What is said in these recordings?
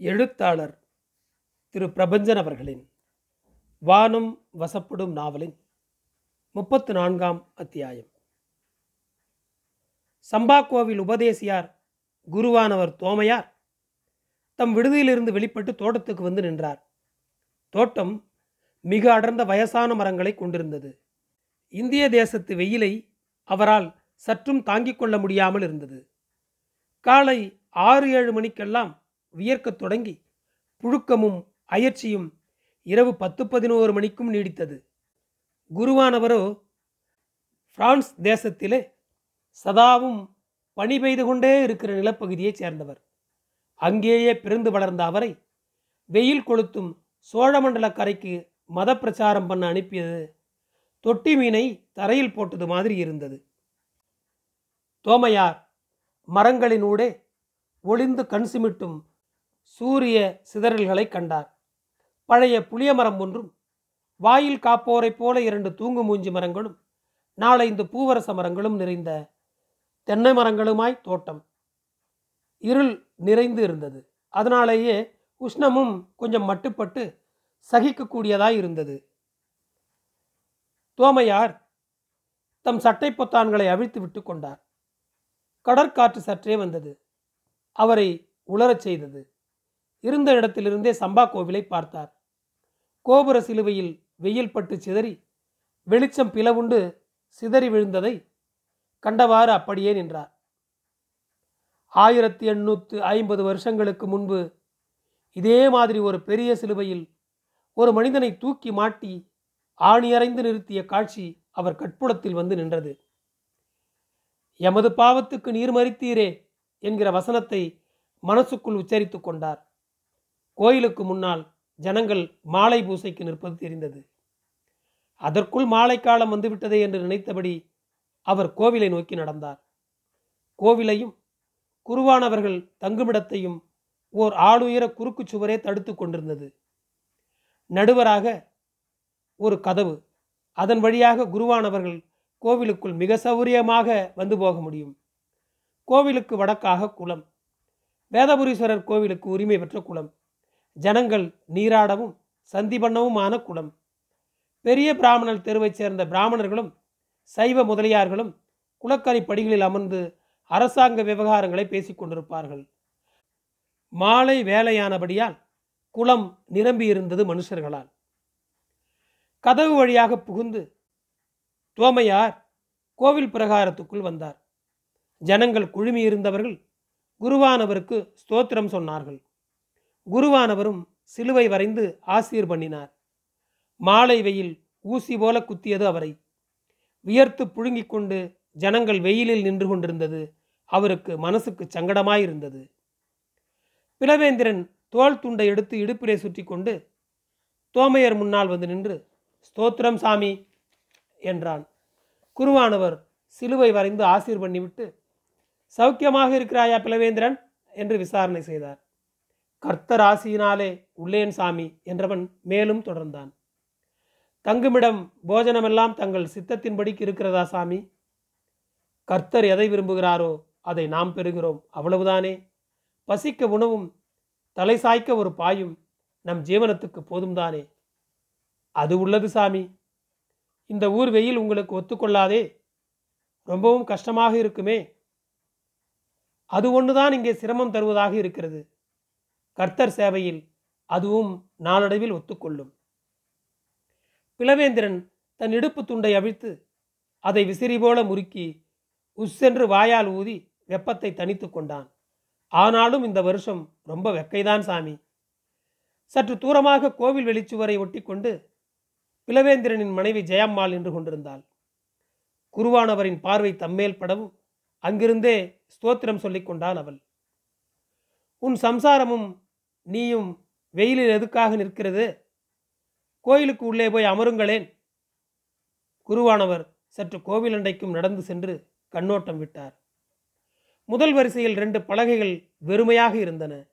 எழுத்தாளர் திரு பிரபஞ்சன் அவர்களின் வானம் வசப்படும் நாவலின் முப்பத்து நான்காம் அத்தியாயம் சம்பாக்கோவில் உபதேசியார் குருவானவர் தோமையார் தம் விடுதியிலிருந்து வெளிப்பட்டு தோட்டத்துக்கு வந்து நின்றார். தோட்டம் மிக அடர்ந்த வயசான மரங்களை கொண்டிருந்தது. இந்திய தேசத்து வெயிலை அவரால் சற்றும் தாங்கிக் கொள்ள முடியாமல் இருந்தது. காலை ஆறு ஏழு மணிக்கெல்லாம் வியர்க்கத் தொடங்கி புழுக்கமும் அயற்சியும் இரவு பத்து பதினோரு மணிக்கும் நீடித்தது. குருவானவரோ பிரான்ஸ் தேசத்திலே சதாவும் பணி பெய்து கொண்டே இருக்கிற நிலப்பகுதியைச் சேர்ந்தவர். அங்கேயே பிறந்து வளர்ந்த அவரை வெயில் கொளுத்தும் சோழமண்டல கரைக்கு மத பிரச்சாரம் பண்ண அனுப்பியது தொட்டி மீனை தரையில் போட்டது மாதிரி இருந்தது. தோமையார் மரங்களினூடே ஒளிந்து கண் சிமிட்டும் சூரிய சிதறல்களை கண்டார். பழைய புளிய மரம் ஒன்றும் வாயில் காப்போரைப் போல இரண்டு தூங்கு மூஞ்சி மரங்களும் நாளைந்து பூவரச மரங்களும் நிறைந்த தென்னை மரங்களுமாய் தோட்டம். இருள் நிறைந்து இருந்தது. அதனாலேயே உஷ்ணமும் கொஞ்சம் மட்டுப்பட்டு சகிக்கக்கூடியதாய் இருந்தது. தோமையார் தம் சட்டை பொத்தான்களை அவிழ்த்து விட்டு கொண்டார். கடற்காற்று சற்றே வந்தது. அவரை உளரச் செய்தது. இருந்த இடத்திலிருந்தே சம்பா கோவிலை பார்த்தார். கோபுர சிலுவையில் வெயில் பட்டு சிதறி வெளிச்சம் பிளவுண்டு சிதறி விழுந்ததை கண்டவாறு அப்படியே நின்றார். ஆயிரத்தி எண்ணூற்று ஐம்பது வருஷங்களுக்கு முன்பு இதே மாதிரி ஒரு பெரிய சிலுவையில் ஒரு மனிதனை தூக்கி மாட்டி ஆணியறைந்து நிறுத்திய காட்சி அவர் கட்புடத்தில் வந்து நின்றது. எமது பாவத்துக்கு நீர் மறித்தீரே என்கிற வசனத்தை மனசுக்குள் உச்சரித்து கொண்டார். கோயிலுக்கு முன்னால் ஜனங்கள் மாலை பூசைக்கு நிற்பது தெரிந்தது. அதற்குள் மாலை காலம் வந்துவிட்டதே என்று நினைத்தபடி அவர் கோவிலை நோக்கி நடந்தார். கோவிலையும் குருவானவர்கள் தங்குமிடத்தையும் ஓர் ஆளுயர குறுக்கு சுவரே தடுத்து கொண்டிருந்தது. நடுவராக ஒரு கதவு அதன் வழியாக குருவானவர்கள் கோவிலுக்குள் மிக சௌரியமாக வந்து போக முடியும். கோவிலுக்கு வடக்காக குளம் வேதபுரீஸ்வரர் கோவிலுக்கு உரிமை பெற்ற குளம். ஜனங்கள் நீராடவும் சந்தி பண்ணவுமான குளம். பெரிய பிராமணர் தெருவைச் சேர்ந்த பிராமணர்களும் சைவ முதலியார்களும் குளக்கரை படிகளில் அமர்ந்து அரசாங்க விவகாரங்களை பேசிக் கொண்டிருப்பார்கள். மாலை வேலையானபடியால் குளம் நிரம்பியிருந்தது மனுஷர்களால். கதவு வழியாக புகுந்து தோமையார் கோவில் பிரகாரத்துக்குள் வந்தார். ஜனங்கள் குழுமியிருந்தவர்கள் குருவானவருக்கு ஸ்தோத்திரம் சொன்னார்கள். குருவானவரும் சிலுவை வரைந்து ஆசீர் பண்ணினார். மாலை வெயில் ஊசி போல குத்தியது அவரை. வியர்த்து புழுங்கிக் கொண்டு ஜனங்கள் வெயிலில் நின்று கொண்டிருந்தது. அவருக்கு மனசுக்கு சங்கடமாயிருந்தது. பிளவேந்திரன் தோல் துண்டை எடுத்து இடுப்பிலே சுற்றி கொண்டு தோமையர் முன்னால் வந்து நின்று ஸ்தோத்திரம் சாமி என்றான். குருவானவர் சிலுவை வரைந்து ஆசீர் பண்ணிவிட்டு சௌக்கியமாக இருக்கிறாயா பிளவேந்திரன்? என்று விசாரணை செய்தார். கர்த்தர் ஆசியினாலே உள்ளேன் சாமி என்றவன் மேலும் தொடர்ந்தான். தங்குமிடம் போஜனமெல்லாம் தங்கள் சித்தத்தின்படிக்கு இருக்கிறதா சாமி? கர்த்தர் எதை விரும்புகிறாரோ அதை நாம் பெறுகிறோம் அவ்வளவுதானே? பசிக்க உணவும் தலை சாய்க்க ஒரு பாயும் நம் ஜீவனத்துக்கு போதும் தானே அது உள்ளது சாமி. இந்த ஊர் வெயில் உங்களுக்கு ஒத்துக்கொள்ளாதே? ரொம்பவும் கஷ்டமாக இருக்குமே? அது ஒன்றுதான் இங்கே சிரமம் தருவதாக இருக்கிறது. கர்த்தர் சேவையில் அதுவும் நாளடைவில் ஒத்துக்கொள்ளும். பிளவேந்திரன் தன் இடுப்பு துண்டை அவிழ்த்து அதை விசிறி போல முறுக்கி உஸ்ஸென்று வாயால் ஊதி வெப்பத்தை தணித்து கொண்டான். ஆனாலும் இந்த வருஷம் ரொம்ப வெக்கைதான் சாமி. சற்று தூரமாக கோவில் வெளிச்சுவரை ஒட்டி கொண்டு பிளவேந்திரனின் மனைவி ஜெயம்மாள் நின்று கொண்டிருந்தாள். குருவானவரின் பார்வை தம்மேல் படவும் அங்கிருந்தே ஸ்தோத்திரம் சொல்லிக் கொண்டாள் அவள். உன் சம்சாரமும் நீயும் வெயிலில் எதுக்காக நிற்கிறது? கோயிலுக்கு உள்ளே போய் அமருங்களேன். குருவானவர் சற்று கோவில் அண்டைக்கும் நடந்து சென்று கண்ணோட்டம் விட்டார். முதல் வரிசையில் ரெண்டு பலகைகள் வெறுமையாக இருந்தன.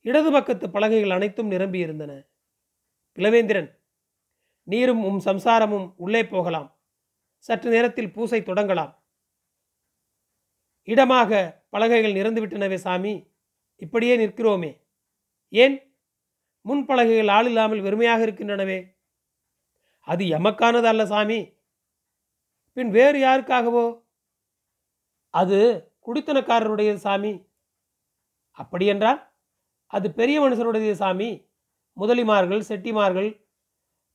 இடது பக்கத்து பலகைகள் அனைத்தும் நிரம்பி இருந்தன. பிளவேந்திரன் நீரும் உம் சம்சாரமும் உள்ளே போகலாம். சற்று நேரத்தில் பூசை தொடங்கலாம். இடமாக பலகைகள் நிறந்துவிட்டனவே சாமி இப்படியே நிற்கிறோமே. ஏன்? முன்பலகைகள் ஆள் இல்லாமல் வெறுமையாக இருக்கின்றனவே. அது எமக்கானது அல்ல சாமி. பின் வேறு யாருக்காகவோ? அது குடித்தனக்காரருடைய சாமி. அப்படியென்றால் அது பெரிய மனுஷருடைய சாமி. முதலிமார்கள் செட்டிமார்கள்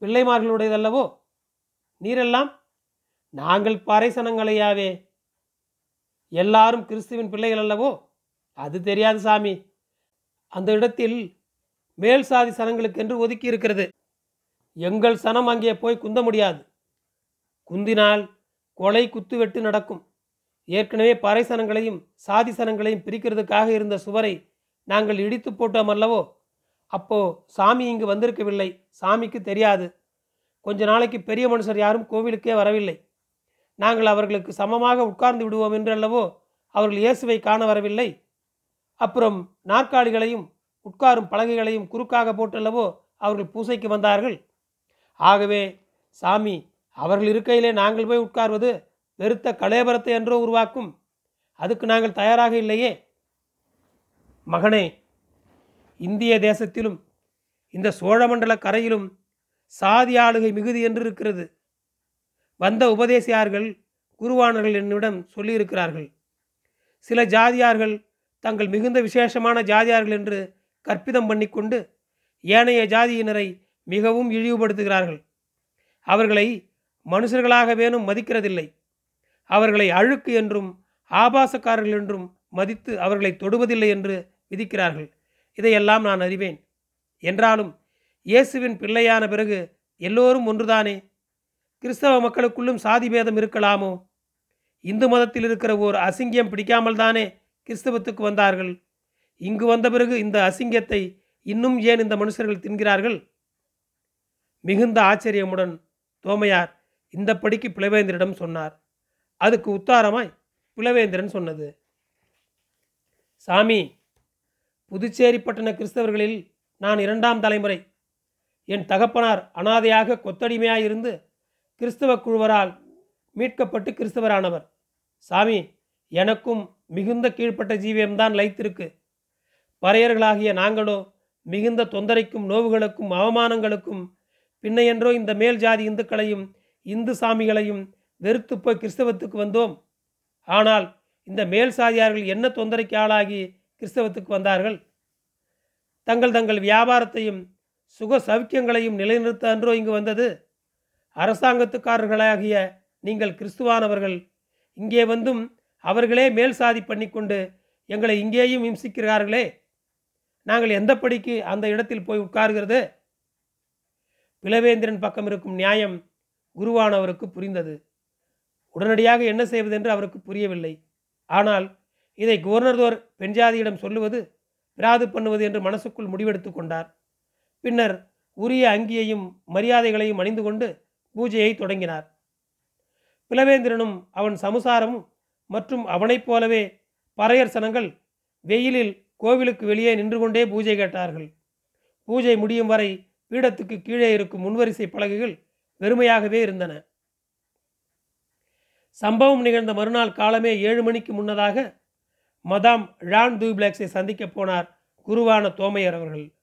பிள்ளைமார்களுடையதல்லவோ? நீரெல்லாம் நாங்கள் பறைசனங்களையாவே எல்லாரும் கிறிஸ்துவின் பிள்ளைகள் அல்லவோ? அது தெரியாது சாமி. அந்த இடத்தில் மேல் சாதி சனங்களுக்கென்று ஒதுக்கி இருக்கிறது. எங்கள் சனம் அங்கே போய் குந்த முடியாது. குந்தினால் கொலை குத்துவெட்டு நடக்கும். ஏற்கனவே பறை சனங்களையும் சாதி சனங்களையும் பிரிக்கிறதுக்காக இருந்த சுவரை நாங்கள் இடித்து போட்டோம் அல்லவோ? அப்போ சாமி இங்கு வந்திருக்கவில்லை. சாமிக்கு தெரியாது. கொஞ்ச நாளைக்கு பெரிய மனுஷர் யாரும் கோவிலுக்கே வரவில்லை. நாங்கள் அவர்களுக்கு சமமாக உட்கார்ந்து விடுவோம் என்றல்லவோ அவர்கள் இயேசுவை காண வரவில்லை. அப்புறம் நாற்காலிகளையும் உட்காரும் பலகைகளையும் குறுக்காக போட்டல்லவோ அவர்கள் பூசைக்கு வந்தார்கள். ஆகவே சாமி அவர்கள் இருக்கையிலே நாங்கள் போய் உட்கார்வது வெறுத்த கலேபரத்தை என்றோ உருவாக்கும். அதுக்கு நாங்கள் தயாராக இல்லையே. மகனே இந்திய தேசத்திலும் இந்த சோழமண்டல கரையிலும் சாதி ஆளுகை மிகுதி என்று இருக்கிறது. வந்த உபதேசியார்கள் குருவானர்கள் என்னிடம் சொல்லியிருக்கிறார்கள். சில ஜாதியார்கள் தங்கள் மிகுந்த விசேஷமான ஜாதியார்கள் என்று கற்பிதம் பண்ணிக்கொண்டு ஏனைய ஜாதியினரை மிகவும் இழிவுபடுத்துகிறார்கள். அவர்களை மனுஷர்களாக வேணும் மதிக்கிறதில்லை. அவர்களை அழுக்கு என்றும் ஆபாசக்காரர்கள் என்றும் மதித்து அவர்களை தொடுவதில்லை என்று விதிக்கிறார்கள். இதையெல்லாம் நான் அறிவேன். என்றாலும் இயேசுவின் பிள்ளையான பிறகு எல்லோரும் ஒன்றுதானே? கிறிஸ்தவ மக்களுக்குள்ளும் சாதி பேதம் இருக்கலாமோ? இந்து மதத்தில் இருக்கிற ஓர் அசிங்கியம் பிடிக்காமல் தானே கிறிஸ்தவத்துக்கு வந்தார்கள். இங்கு வந்த பிறகு இந்த அசிங்கத்தை இன்னும் ஏன் இந்த மனுஷர்கள் தின்கிறார்கள்? மிகுந்த ஆச்சரியமுடன் தோமையார் இந்த படிக்கு பிளவேந்திரிடம் சொன்னார். அதுக்கு உத்தாரமாய் பிளவேந்திரன் சொன்னது. சாமி புதுச்சேரி பட்டண கிறிஸ்தவர்களில் நான் இரண்டாம் தலைமுறை. என் தகப்பனார் அனாதையாக கொத்தடிமையாயிருந்து கிறிஸ்தவ குழுவரால் மீட்கப்பட்டு கிறிஸ்தவரானவர். சாமி எனக்கும் மிகுந்த கீழ்ப்பட்ட ஜீவியம்தான் லைத்திருக்கு. பறையர்களாகிய நாங்களோ மிகுந்த தொந்தரைக்கும் நோவுகளுக்கும் அவமானங்களுக்கும் பின்னையென்றோ இந்த மேல் ஜாதி இந்துக்களையும் இந்து சாமிகளையும் வெறுத்து போய் கிறிஸ்தவத்துக்கு வந்தோம். ஆனால் இந்த மேல் சாதியார்கள் என்ன தொந்தரைக்கு ஆளாகி கிறிஸ்தவத்துக்கு வந்தார்கள்? தங்கள் தங்கள் வியாபாரத்தையும் சுக சௌக்கியங்களையும் நிலைநிறுத்த அன்றோ இங்கு வந்தது? அரசாங்கத்துக்காரர்களாகிய நீங்கள் கிறிஸ்துவானவர்கள் இங்கே வந்தும் அவர்களே மேல் சாதி பண்ணிக்கொண்டு எங்களை இங்கேயும் இம்சிக்கிறார்களே. நாங்கள் எந்த படிக்கு அந்த இடத்தில் போய் உட்கார்கிறது? பிளவேந்திரன் பக்கம் இருக்கும் நியாயம் குருவானவருக்கு புரிந்தது. உடனடியாக என்ன செய்வதென்று அவருக்கு புரியவில்லை. ஆனால் இதை கவர்னர்தோர் பெண்ஜாதியிடம் சொல்லுவது பிராது பண்ணுவது என்று மனசுக்குள் முடிவெடுத்து கொண்டார். பின்னர் உரிய அங்கியையும் மரியாதைகளையும் அணிந்து கொண்டு பூஜையை தொடங்கினார். பிளவேந்திரனும் அவன் சமுசாரமும் மற்றும் அவனைப் போலவே பறையர் சனங்கள் வெயிலில் கோவிலுக்கு வெளியே நின்று கொண்டே பூஜை கேட்டார்கள். பூஜை முடியும் வரை பீடத்துக்கு கீழே இருக்கும் முன்வரிசை பலகைகள் வெறுமையாகவே இருந்தன. சம்பவம் நிகழ்ந்த மறுநாள் காலமே ஏழு மணிக்கு முன்னதாக மதாம் ழான் தூப்ளேக்ஸை சந்திக்கப் போனார் குருவான தோமையர் அவர்கள்.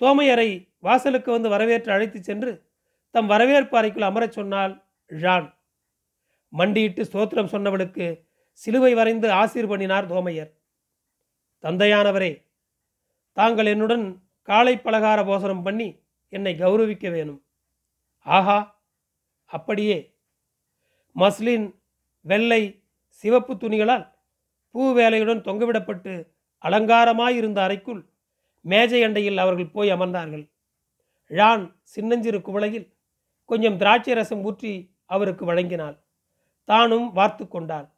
தோமையரை வாசலுக்கு வந்து வரவேற்று அழைத்துச் சென்று தம் வரவேற்பு அறைக்குள் அமரச் சொன்னால் ழான். மண்டியிட்டு ஸ்தோத்திரம் சொன்னவளுக்கு சிலுவை வரைந்து ஆசீர் பண்ணினார் தோமையர். தந்தையானவரே தாங்கள் என்னுடன் காலை பலகார போசனம் பண்ணி என்னை கௌரவிக்க வேணும். ஆஹா அப்படியே. மஸ்லின் வெள்ளை சிவப்பு துணிகளால் பூ வேலையுடன் தொங்கவிடப்பட்டு அலங்காரமாயிருந்த அறைக்குள் மேஜை அண்டையில் அவர்கள் போய் அமர்ந்தார்கள். ழான் சின்னஞ்சிறு குவளையில் கொஞ்சம் திராட்சை ரசம் ஊற்றி அவருக்கு வழங்கினாள். தானும் வார்த்து கொண்டாள்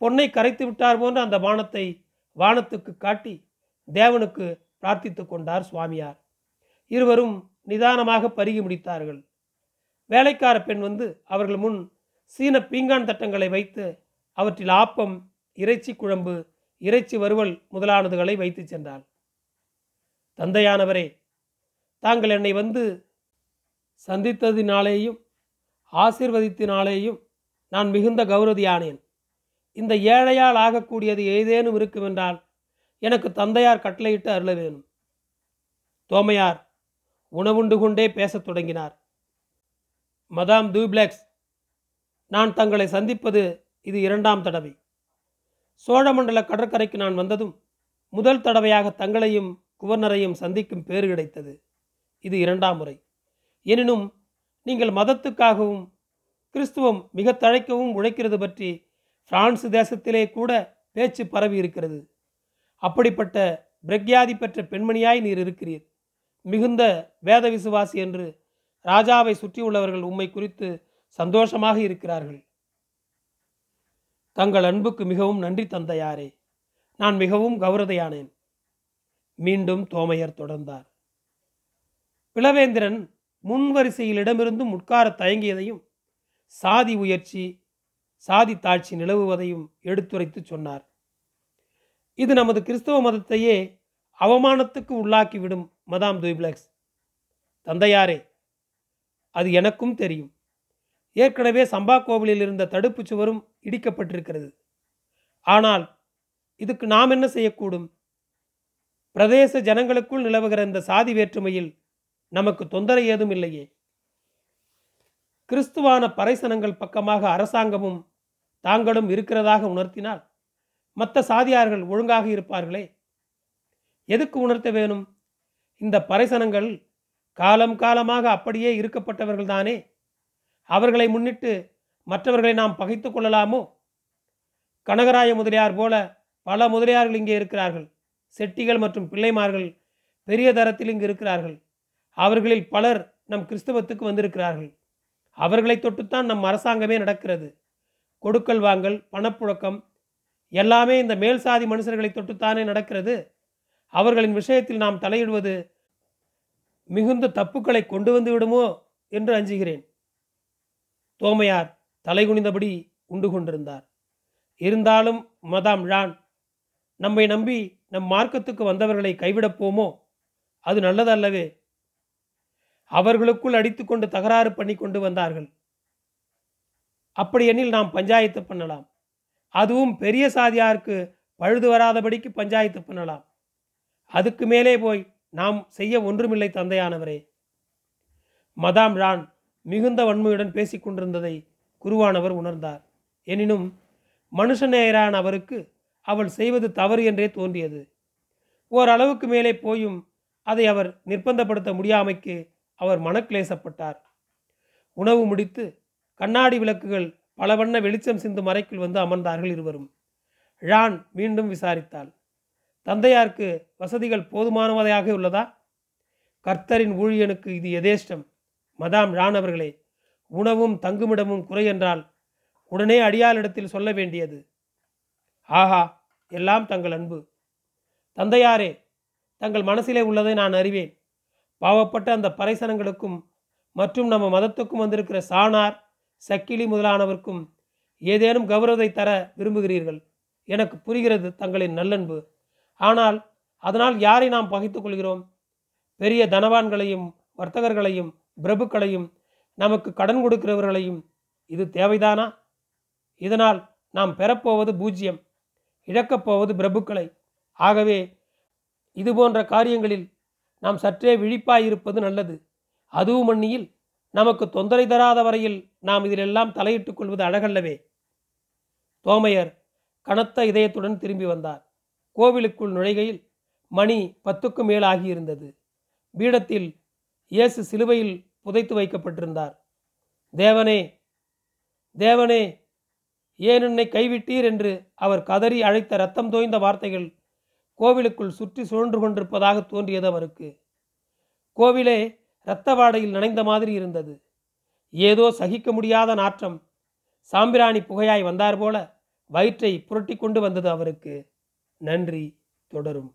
பொன்னை கரைத்து விட்டார் போன்ற அந்த வானத்தை வானத்துக்கு காட்டி தேவனுக்கு பிரார்த்தித்து கொண்டார் சுவாமியார். இருவரும் நிதானமாக பருகி முடித்தார்கள். வேலைக்கார பெண் வந்து அவர்கள் முன் சீன பீங்கான் தட்டங்களை வைத்து அவற்றில் ஆப்பம் இறைச்சி குழம்பு இறைச்சி வறுவல் முதலானதுகளை வைத்து சென்றாள். தந்தையானவரே தாங்கள் என்னை வந்து சந்தித்ததினாலேயும் ஆசிர்வதித்தினாலேயும் நான் மிகுந்த கௌரதியானேன். இந்த ஏழையால் ஆகக்கூடியது ஏதேனும் இருக்குமென்றால் எனக்கு தந்தையார் கட்டளையிட்டு அருள வேணும் தோமையார் உணவுண்டு கொண்டே பேசத் தொடங்கினார். மதாம் தூப்ளெக்ஸ் நான் தங்களை சந்திப்பது இது இரண்டாம் தடவை. சோழமண்டல கடற்கரைக்கு நான் வந்ததும் முதல் தடவையாக தங்களையும் குவர்னரையும் சந்திக்கும் பேறு கிடைத்தது. இது இரண்டாம் முறை. எனினும் நீங்கள் மதத்துக்காகவும் கிறிஸ்துவம் மிக தழைக்கவும் உழைக்கிறது பற்றி பிரான்ஸ் தேசத்திலே கூட பேச்சு பரவி இருக்கிறது. அப்படிப்பட்ட பிரக்யாதி பெற்ற பெண்மணியாய் நீர் இருக்கிறீர். மிகுந்த வேத விசுவாசி என்று ராஜாவை சுற்றியுள்ளவர்கள் உம்மை குறித்து சந்தோஷமாக இருக்கிறார்கள். தங்கள் அன்புக்கு மிகவும் நன்றி தந்தையாரே. நான் மிகவும் கௌரதையானேன். மீண்டும் தோமையர் தொடர்ந்தார். பிளவேந்திரன் முன்வரிசையில் இடமிருந்தும் உட்கார தயங்கியதையும் சாதி உயர்ச்சி சாதி தாட்சி நிலவுவதையும் எடுத்துரைத்து சொன்னார். இது நமது கிறிஸ்தவ மதத்தையே அவமானத்துக்கு உள்ளாக்கிவிடும் மதாம் துய்ப்ளக்ஸ் தந்தையாரே அது எனக்கும் தெரியும். ஏற்கனவே சம்பா கோவிலில் இருந்த தடுப்பு சுவரும் இடிக்கப்பட்டிருக்கிறது. ஆனால் இதுக்கு நாம் என்ன செய்யக்கூடும்? பிரதேச ஜனங்களுக்குள் நிலவுகிற இந்த சாதி வேற்றுமையில் நமக்கு தொந்தரை ஏதும் இல்லையே. கிறிஸ்துவான பறைசனங்கள் பக்கமாக அரசாங்கமும் தாங்களும் இருக்கிறதாக உணர்த்தினால் மற்ற சாதியார்கள் ஒழுங்காக இருப்பார்களே. எதுக்கு உணர்த்த வேணும்? இந்த பறைசனங்கள் காலம் காலமாக அப்படியே இருக்கப்பட்டவர்கள் தானே. அவர்களை முன்னிட்டு மற்றவர்களை நாம் பகைத்து கொள்ளலாமோ? கனகராய முதலியார் போல பல முதலியார்கள் இங்கே இருக்கிறார்கள். செட்டிகள் மற்றும் பிள்ளைமார்கள் பெரிய தரத்தில் இங்கு இருக்கிறார்கள். அவர்களில் பலர் நம் கிறிஸ்தவத்துக்கு வந்திருக்கிறார்கள். அவர்களை தொட்டுத்தான் நம் அரசாங்கமே நடக்கிறது. கொடுக்கல் வாங்கல் பணப்புழக்கம் எல்லாமே இந்த மேல் சாதி மனுஷர்களை தொட்டுத்தானே நடக்கிறது. அவர்களின் விஷயத்தில் நாம் தலையிடுவது மிகுந்த தப்புக்களை கொண்டு வந்து விடுமோ என்று அஞ்சுகிறேன். தோமையார் தலைகுனிந்தபடி உண்டு கொண்டிருந்தார். இருந்தாலும் மதாம் ழான் நம்மை நம்பி நம் மார்க்கத்துக்கு வந்தவர்களை கைவிடப்போமோ அது நல்லதல்லவே. அவர்களுக்குள் அடித்துக்கொண்டு தகராறு பண்ணி கொண்டு வந்தார்கள். அப்படியெனில் நாம் பஞ்சாயத்து பண்ணலாம். அதுவும் பெரிய சாதியாருக்கு பழுது வராதபடிக்கு பஞ்சாயத்து பண்ணலாம். அதுக்கு மேலே போய் நாம் செய்ய ஒன்றுமில்லை தந்தையானவரே. மதாம் ரான் மிகுந்த வன்மையுடன் பேசிக்கொண்டிருந்ததை குருவானவர் உணர்ந்தார். எனினும் மனுஷநேயரான அவருக்கு அவள் செய்வது தவறு என்றே தோன்றியது. ஓரளவுக்கு மேலே போயும் அதை அவர் நிர்பந்தப்படுத்த முடியாமைக்கு அவர் மனக்லேசப்பட்டார் உணவு முடித்து கண்ணாடி விளக்குகள் பல வண்ண வெளிச்சம் சிந்தும் அறைக்குள் வந்து அமர்ந்தார்கள் இருவரும். ழான் மீண்டும் விசாரித்தாள். தந்தையாருக்கு வசதிகள் போதுமானவதையாக உள்ளதா? கர்த்தரின் ஊழியனுக்கு இது எதேஷ்டம் மதாம் ழான் அவர்களே உணவும் தங்குமிடமும் குறை என்றால் உடனே அடியாளிடத்தில் சொல்ல வேண்டியது. ஆஹா எல்லாம் தங்கள் அன்பு. தந்தையாரே தங்கள் மனசிலே உள்ளதை நான் அறிவேன். பாவப்பட்ட அந்த பறைசனங்களுக்கும் மற்றும் நம்ம மதத்துக்கும் வந்திருக்கிற சாணார் சக்கிலி முதலானவர்க்கும் ஏதேனும் கௌரவத்தை தர விரும்புகிறீர்கள். எனக்கு புரிகிறது தங்களின் நல்லன்பு. ஆனால் அதனால் யாரை நாம் பகைத்துக் கொள்கிறோம்? பெரிய தனவான்களையும் வர்த்தகர்களையும் பிரபுக்களையும் நமக்கு கடன் கொடுக்கிறவர்களையும் இது தேவைதானா? இதனால் நாம் பெறப்போவது பூஜ்யம் இழக்கப்போவது பிரபுக்களை. ஆகவே இது போன்ற காரியங்களில் நாம் சற்றே விழிப்பாயிருப்பது நல்லது. அதுவும் மண்ணியில் நமக்கு தொந்தரை தராத வரையில் நாம் இதிலெல்லாம் தலையிட்டுக் கொள்வது அழகல்லவே. தோமையர் கனத்த இதயத்துடன் திரும்பி வந்தார். கோவிலுக்குள் நுழைகையில் மணி பத்துக்கும் மேல் ஆகியிருந்தது. பீடத்தில் இயேசு சிலுவையில் புதைத்து வைக்கப்பட்டிருந்தார். தேவனே தேவனே ஏன் என்னை கைவிட்டீர்? என்று அவர் கதறி அழைத்த ரத்தம் தோய்ந்த வார்த்தைகள் கோவிலுக்குள் சுற்றி சுழன்று கொண்டிருப்பதாக தோன்றியது அவருக்கு. கோவிலே இரத்த வாடையில் நனைந்த மாதிரி இருந்தது. ஏதோ சகிக்க முடியாத நாற்றம். சாம்பிராணி புகையாய் வந்தார் போல வயிற்றை புரட்டி கொண்டு வந்தது அவருக்கு. நன்றி தொடரும்.